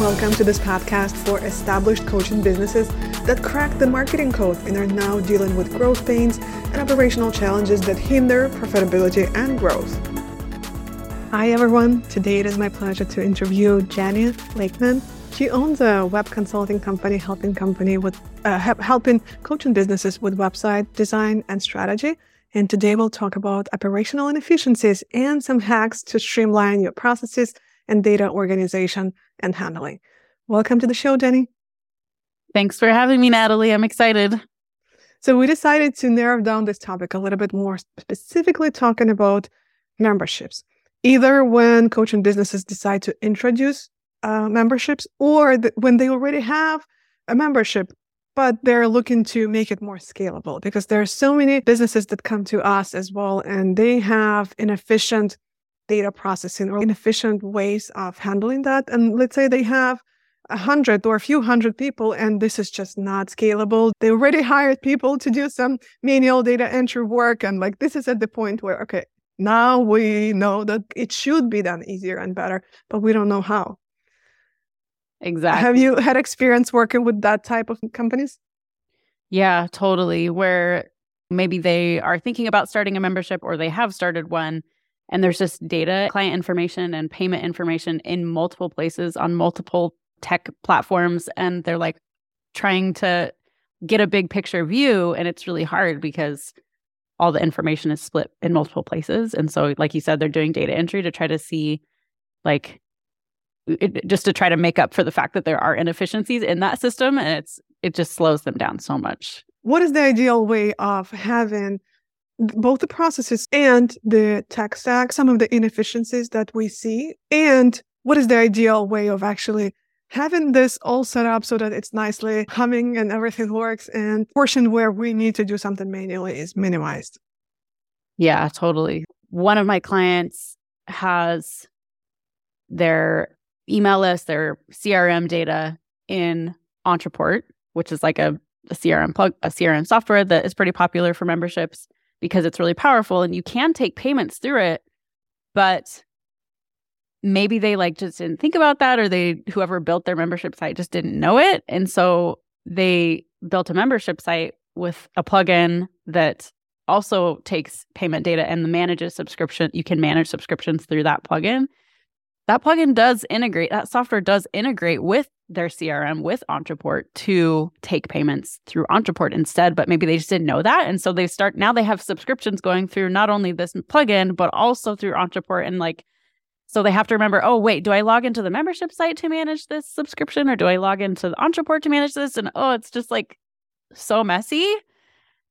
Welcome to this podcast for established coaching businesses that cracked the marketing code and are now dealing with growth pains and operational challenges that hinder profitability and growth. Hi, everyone. Today it is my pleasure to interview Jennie Lakenan. She owns a web consulting company, helping company with uh, helping coaching businesses with website design and strategy. And today we'll talk about operational inefficiencies and some hacks to streamline your processes and data organization and handling. Welcome to the show, Jennie. Thanks for having me, Natalie. I'm excited. So, we decided to narrow down this topic a little bit more, specifically talking about memberships, either when coaching businesses decide to introduce uh, memberships or th- when they already have a membership, but they're looking to make it more scalable because there are so many businesses that come to us as well and they have inefficient data processing or inefficient ways of handling that. And let's say they have a hundred or a few hundred people, and this is just not scalable. They already hired people to do some manual data entry work. And like this is at the point where, okay, now we know that it should be done easier and better, but we don't know how. Exactly. Have you had experience working with that type of companies? Yeah, totally. Where maybe they are thinking about starting a membership or they have started one and there's just data, client information, and payment information in multiple places on multiple tech platforms. And they're like trying to get a big picture view. And it's really hard because all the information is split in multiple places. And so, like you said, they're doing data entry to try to see, like, it, just to try to make up for the fact that there are inefficiencies in that system. And it's, it just slows them down so much. What is the ideal way of having both the processes and the tech stack, some of the inefficiencies that we see, and what is the ideal way of actually having this all set up so that it's nicely humming and everything works and portion where we need to do something manually is minimized. Yeah, totally. One of my clients has their email list, their CRM data in Ontraport, which is like a, a CRM plug, a CRM software that is pretty popular for memberships because it's really powerful and you can take payments through it but maybe they like just didn't think about that or they whoever built their membership site just didn't know it. And so they built a membership site with a plugin that also takes payment data and manages subscription you can manage subscriptions through that plugin that plugin does integrate that software does integrate with their CRM with Ontraport to take payments through Ontraport instead, but maybe they just didn't know that. And so they start now they have subscriptions going through not only this plugin, but also through Ontraport. And like, so they have to remember, oh, wait, do I log into the membership site to manage this subscription or do I log into the Ontraport to manage this? And oh, it's just like so messy.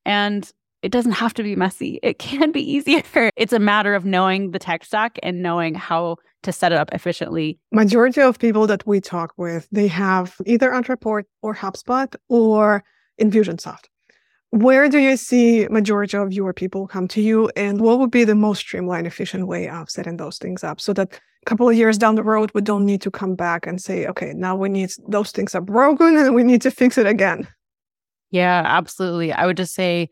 And it doesn't have to be messy. It can be easier. It's a matter of knowing the tech stack and knowing how to set it up efficiently. Majority of people that we talk with, they have either Ontraport or HubSpot or Infusionsoft. Where do you see majority of your people come to you and what would be the most streamlined, efficient way of setting those things up so that a couple of years down the road, we don't need to come back and say, okay, now we need those things are broken and we need to fix it again. Yeah, absolutely. I would just say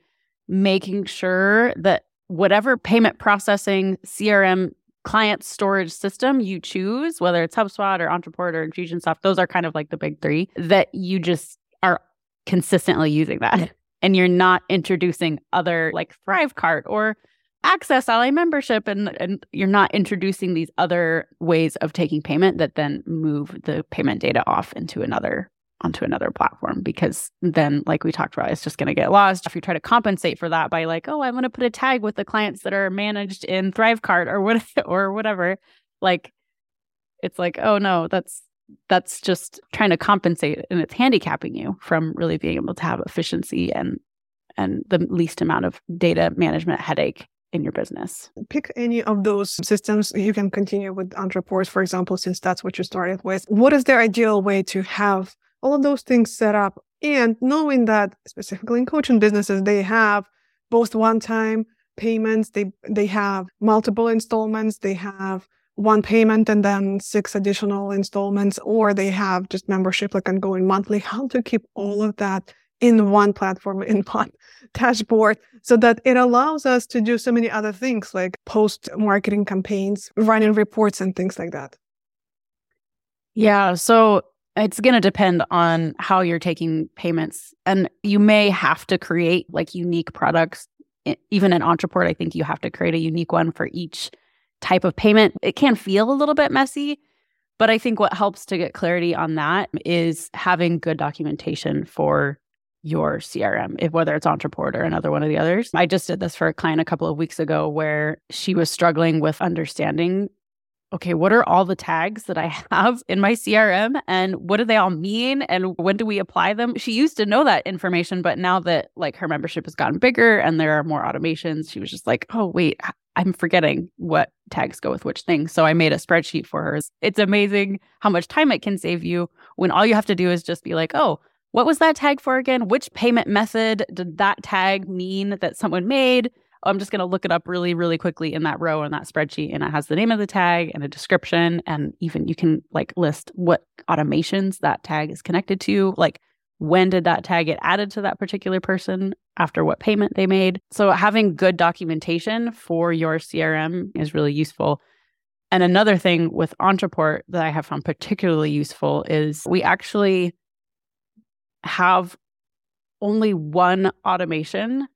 making sure that whatever payment processing CRM client storage system you choose, whether it's HubSpot or Ontraport or Infusionsoft, those are kind of like the big three, that you just are consistently using that. And you're not introducing other like Thrivecart or Access Ally membership, and, and you're not introducing these other ways of taking payment that then move the payment data off into another onto another platform because then like we talked about it's just going to get lost if you try to compensate for that by like oh i'm going to put a tag with the clients that are managed in thrivecart or what or whatever like it's like oh no that's that's just trying to compensate and it's handicapping you from really being able to have efficiency and and the least amount of data management headache in your business. Pick any of those systems. You can continue with Ontraport, for example, since that's what you started with. What is the ideal way to have all of those things set up and knowing that specifically in coaching businesses they have both one-time payments they they have multiple installments they have one payment and then six additional installments or they have just membership like ongoing monthly how to keep all of that in one platform in one dashboard so that it allows us to do so many other things like post marketing campaigns running reports and things like that Yeah. So it's going to depend on how you're taking payments. And you may have to create like unique products. Even in Ontraport, I think you have to create a unique one for each type of payment. It can feel a little bit messy, but I think what helps to get clarity on that is having good documentation for your CRM, if whether it's Ontraport or another one of the others. I just did this for a client a couple of weeks ago where she was struggling with understanding okay, what are all the tags that I have in my CRM and what do they all mean and when do we apply them? She used to know that information, but now that like her membership has gotten bigger and there are more automations, she was just like, oh, wait, I'm forgetting what tags go with which thing. So I made a spreadsheet for her. It's amazing how much time it can save you when all you have to do is just be like, oh, what was that tag for again? Which payment method did that tag mean that someone made? I'm just going to look it up really, really quickly in that row in that spreadsheet. And it has the name of the tag and a description. And even you can like list what automations that tag is connected to. Like when did that tag get added to that particular person after what payment they made. So having good documentation for your CRM is really useful. And another thing with Ontraport that I have found particularly useful is we actually have only one automation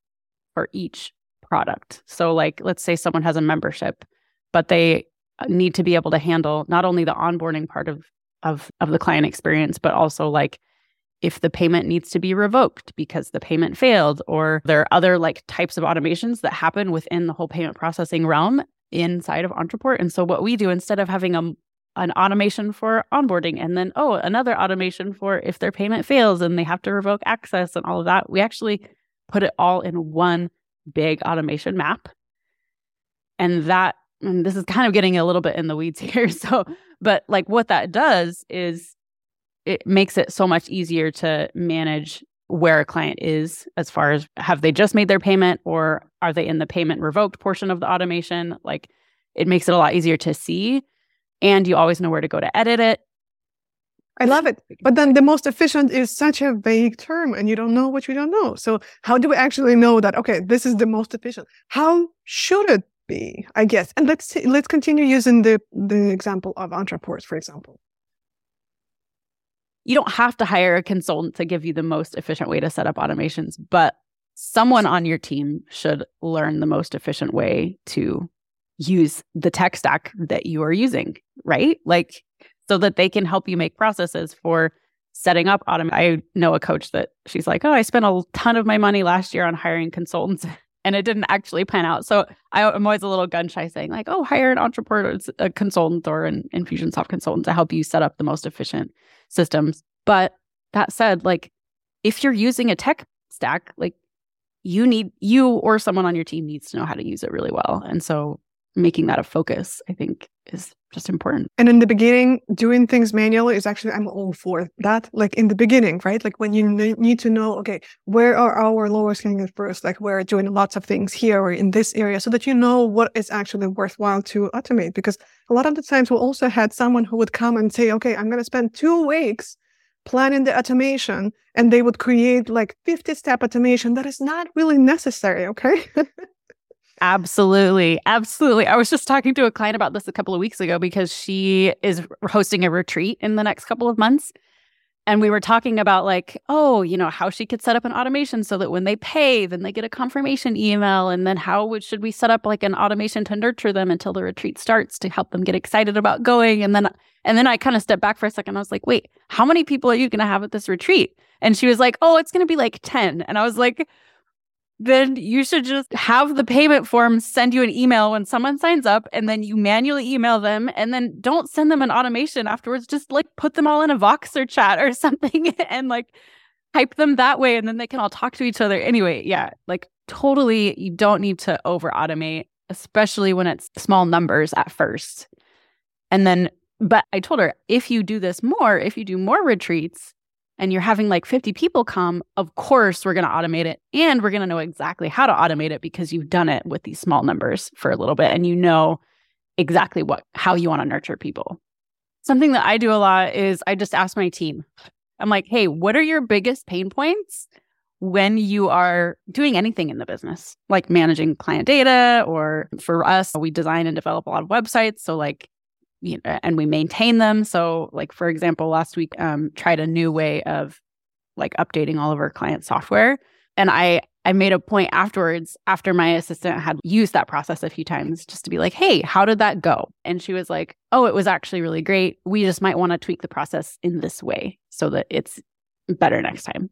for each product. So, like, let's say someone has a membership, but they uh, need to be able to handle not only the onboarding part of of of the client experience, but also like if the payment needs to be revoked because the payment failed, or there are other like types of automations that happen within the whole payment processing realm inside of Ontraport. And so, what we do instead of having a an automation for onboarding and then oh another automation for if their payment fails and they have to revoke access and all of that we actually put it all in one big automation map. And that, and this is kind of getting a little bit in the weeds here. So, but like what that does is it makes it so much easier to manage where a client is as far as have they just made their payment or are they in the payment revoked portion of the automation? Like it makes it a lot easier to see. And you always know where to go to edit it. I love it. But then the most efficient is such a vague term and you don't know what you don't know. So how do we actually know that okay, this is the most efficient? How should it be? I guess. And let's see, let's continue using the the example of Ontraport, for example. You don't have to hire a consultant to give you the most efficient way to set up automations, but someone on your team should learn the most efficient way to use the tech stack that you are using, right? Like so that they can help you make processes for setting up automation. I know a coach that she's like, oh, I spent a ton of my money last year on hiring consultants and it didn't actually pan out. So I, am always a little gun shy saying like, oh, hire an entrepreneur, a consultant or an Infusionsoft consultant to help you set up the most efficient systems. But that said, like if you're using a tech stack, like you need you or someone on your team needs to know how to use it really well. And so making that a focus, I think, is just important. And in the beginning, doing things manually is actually, I'm all for that. Like in the beginning, right? Like when you need to know, okay, where are our lowest hanging fruits? Like we're doing lots of things here or in this area so that you know what is actually worthwhile to automate. Because a lot of the times we also had someone who would come and say, okay, I'm going to spend two weeks planning the automation and they would create like 50 step automation that is not really necessary. Okay. Absolutely. Absolutely. I was just talking to a client about this a couple of weeks ago because she is hosting a retreat in the next couple of months. And we were talking about, like, oh, you know, how she could set up an automation so that when they pay, then they get a confirmation email. And then how would, should we set up like an automation to nurture them until the retreat starts to help them get excited about going? And then, and then I kind of stepped back for a second. I was like, wait, how many people are you going to have at this retreat? And she was like, oh, it's going to be like 10. And I was like, then you should just have the payment form send you an email when someone signs up and then you manually email them and then don't send them an automation afterwards. Just like put them all in a Voxer chat or something and like type them that way and then they can all talk to each other. Anyway yeah like totally you don't need to over automate especially when it's small numbers at first. And then but i told her if you do this more if you do more retreats and you're having like 50 people come, of course we're going to automate it and we're going to know exactly how to automate it because you've done it with these small numbers for a little bit and you know exactly what how you want to nurture people. Something that I do a lot is I just ask my team. I'm like, "Hey, what are your biggest pain points when you are doing anything in the business, like managing client data or for us, we design and develop a lot of websites, so like you know, and we maintain them. So, like for example, last week um, tried a new way of like updating all of our client software, and I I made a point afterwards after my assistant had used that process a few times just to be like, "Hey, how did that go?" And she was like, "Oh, it was actually really great. We just might want to tweak the process in this way so that it's better next time."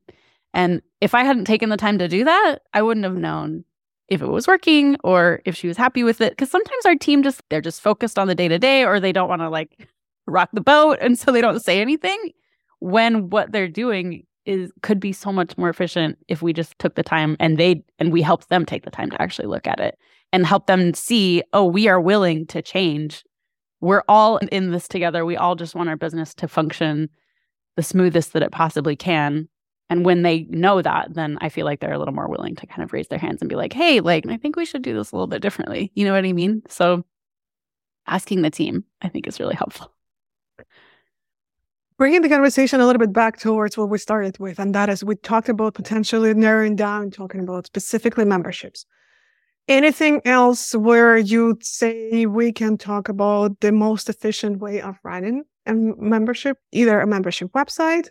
And if I hadn't taken the time to do that, I wouldn't have known if it was working or if she was happy with it. Cause sometimes our team just, they're just focused on the day to day or they don't want to like rock the boat. And so they don't say anything when what they're doing is could be so much more efficient if we just took the time and they and we helped them take the time to actually look at it and help them see oh we are willing to change we're all in this together we all just want our business to function the smoothest that it possibly can and when they know that, then I feel like they're a little more willing to kind of raise their hands and be like, hey, like, I think we should do this a little bit differently. You know what I mean? So asking the team, I think, is really helpful. Bringing the conversation a little bit back towards what we started with, and that is we talked about potentially narrowing down, talking about specifically memberships. Anything else where you'd say we can talk about the most efficient way of running a membership, either a membership website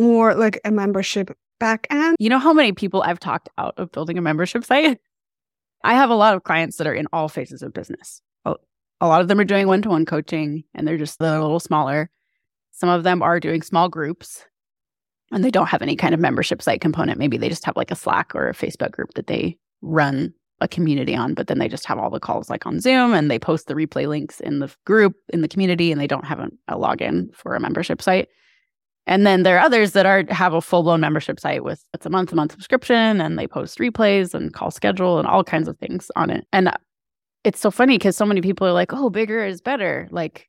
or like a membership back end. You know how many people I've talked out of building a membership site? I have a lot of clients that are in all phases of business. A lot of them are doing one to one coaching and they're just they're a little smaller. Some of them are doing small groups and they don't have any kind of membership site component. Maybe they just have like a Slack or a Facebook group that they run a community on, but then they just have all the calls like on Zoom and they post the replay links in the group in the community and they don't have a, a login for a membership site. And then there are others that are have a full blown membership site with it's a month to month subscription and they post replays and call schedule and all kinds of things on it. And it's so funny because so many people are like, oh, bigger is better. Like,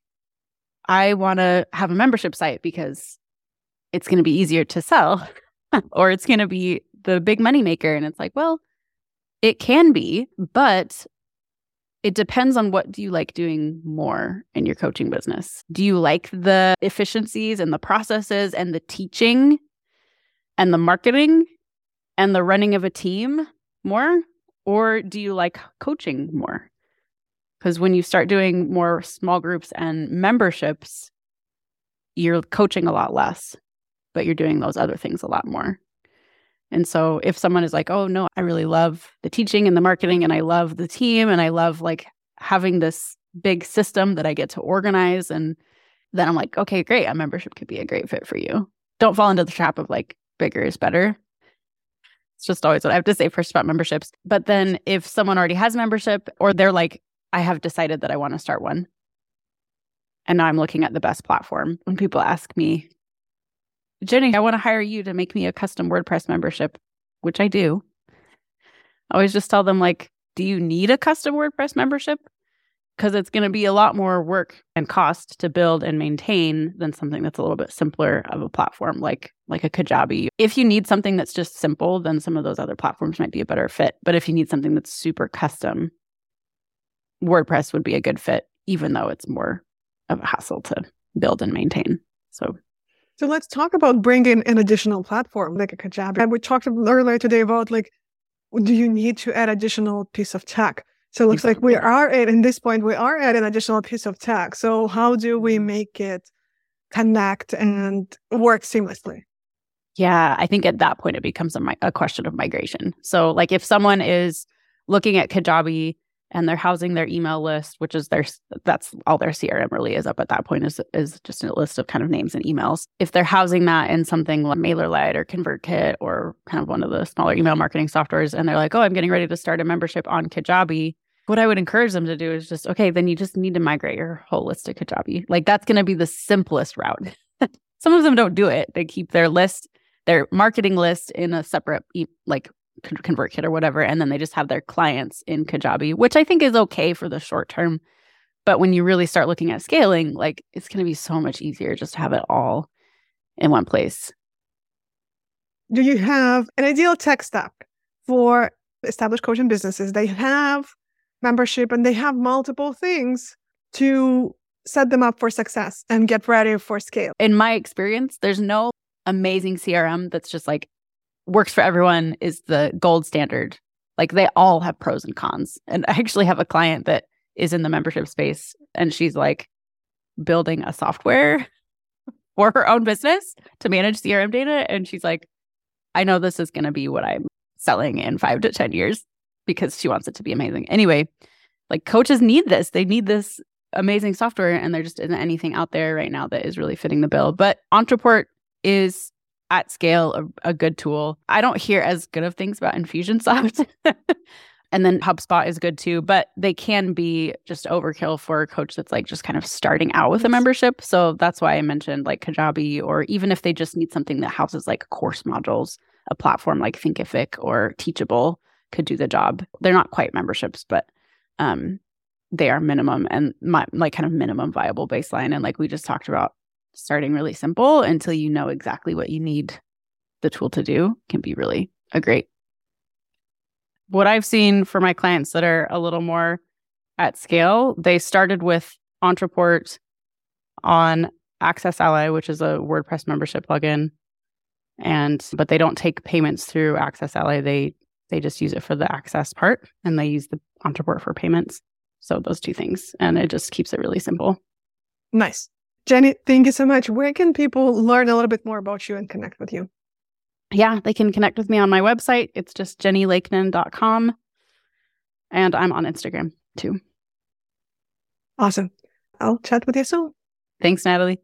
I want to have a membership site because it's going to be easier to sell or it's going to be the big money maker. And it's like, well, it can be, but it depends on what do you like doing more in your coaching business. Do you like the efficiencies and the processes and the teaching and the marketing and the running of a team more? Or do you like coaching more? Because when you start doing more small groups and memberships, you're coaching a lot less, but you're doing those other things a lot more. And so if someone is like, "Oh no, I really love the teaching and the marketing and I love the team and I love like having this big system that I get to organize and then I'm like, "Okay, great. A membership could be a great fit for you." Don't fall into the trap of like bigger is better. It's just always what I have to say first about memberships. But then if someone already has membership or they're like, "I have decided that I want to start one." And now I'm looking at the best platform. When people ask me, Jennie, I want to hire you to make me a custom WordPress membership, which I do. I always just tell them, like, do you need a custom WordPress membership? Because it's going to be a lot more work and cost to build and maintain than something that's a little bit simpler of a platform like like a Kajabi. If you need something that's just simple, then some of those other platforms might be a better fit. But if you need something that's super custom, WordPress would be a good fit, even though it's more of a hassle to build and maintain. So so let's talk about bringing an additional platform like a Kajabi. And we talked earlier today about like, do you need to add additional piece of tech? So it looks like we are at in this point we are at an additional piece of tech. So how do we mm-hmm. make it connect and work seamlessly? Yeah, I think at that point it becomes a, a question of migration. So like if someone is looking at Kajabi and they're housing their email list, which is their that's all their CRM really is up at that point is is just a list of kind of names and emails. If they're housing that in something like MailerLite or ConvertKit or kind of one of the smaller email marketing softwares, and they're like, oh, I'm getting ready to start a membership on Kajabi. What I would encourage them to do is just okay, then you just need to migrate your whole list to Kajabi. Like that's going to be the simplest route. Some of them don't do it; they keep their list, their marketing list in a separate like ConvertKit or whatever, and then they just have their clients in Kajabi, which I think is okay for the short term. But when you really start looking at scaling, like it's going to be so much easier just to have it all in one place. Do you have an ideal tech stack for established coaching businesses? They have membership and they have multiple things to set them up for success and get ready for scale. In my experience, there's no amazing CRM that's just like works for everyone is the gold standard. Like they all have pros and cons. And I actually have a client that is in the membership space and she's like, building a software for her own business to manage CRM data. And she's like, I know this is going to be what I'm selling in five to 10 years because she wants it to be amazing. Anyway, like coaches need this. They need this amazing software, and there just isn't anything out there right now that is really fitting the bill. But Ontraport is at scale a, a good tool. I don't hear as good of things about Infusionsoft. and then HubSpot is good too, but they can be just overkill for a coach that's like just kind of starting out with a membership. So that's why I mentioned like Kajabi, or even if they just need something that houses like course modules, a platform like Thinkific or Teachable could do the job. They're not quite memberships, but um, they are minimum and my, like kind of minimum viable baseline. And like we just talked about, starting really simple until you know exactly what you need the tool to do can be really a great. What I've seen for my clients that are a little more at scale, they started with Ontraport on Access Ally, which is a WordPress membership plugin. And but they don't take payments through Access Ally. They they just use it for the access part and they use the Ontraport for payments. So those two things. And it just keeps it really simple. Nice. Jennie, thank you so much. Where can people learn a little bit more about you and connect with you? Yeah, they can connect with me on my website. It's just jennielakenan.com. And I'm on Instagram too. Awesome. I'll chat with you soon. Thanks, Natalie.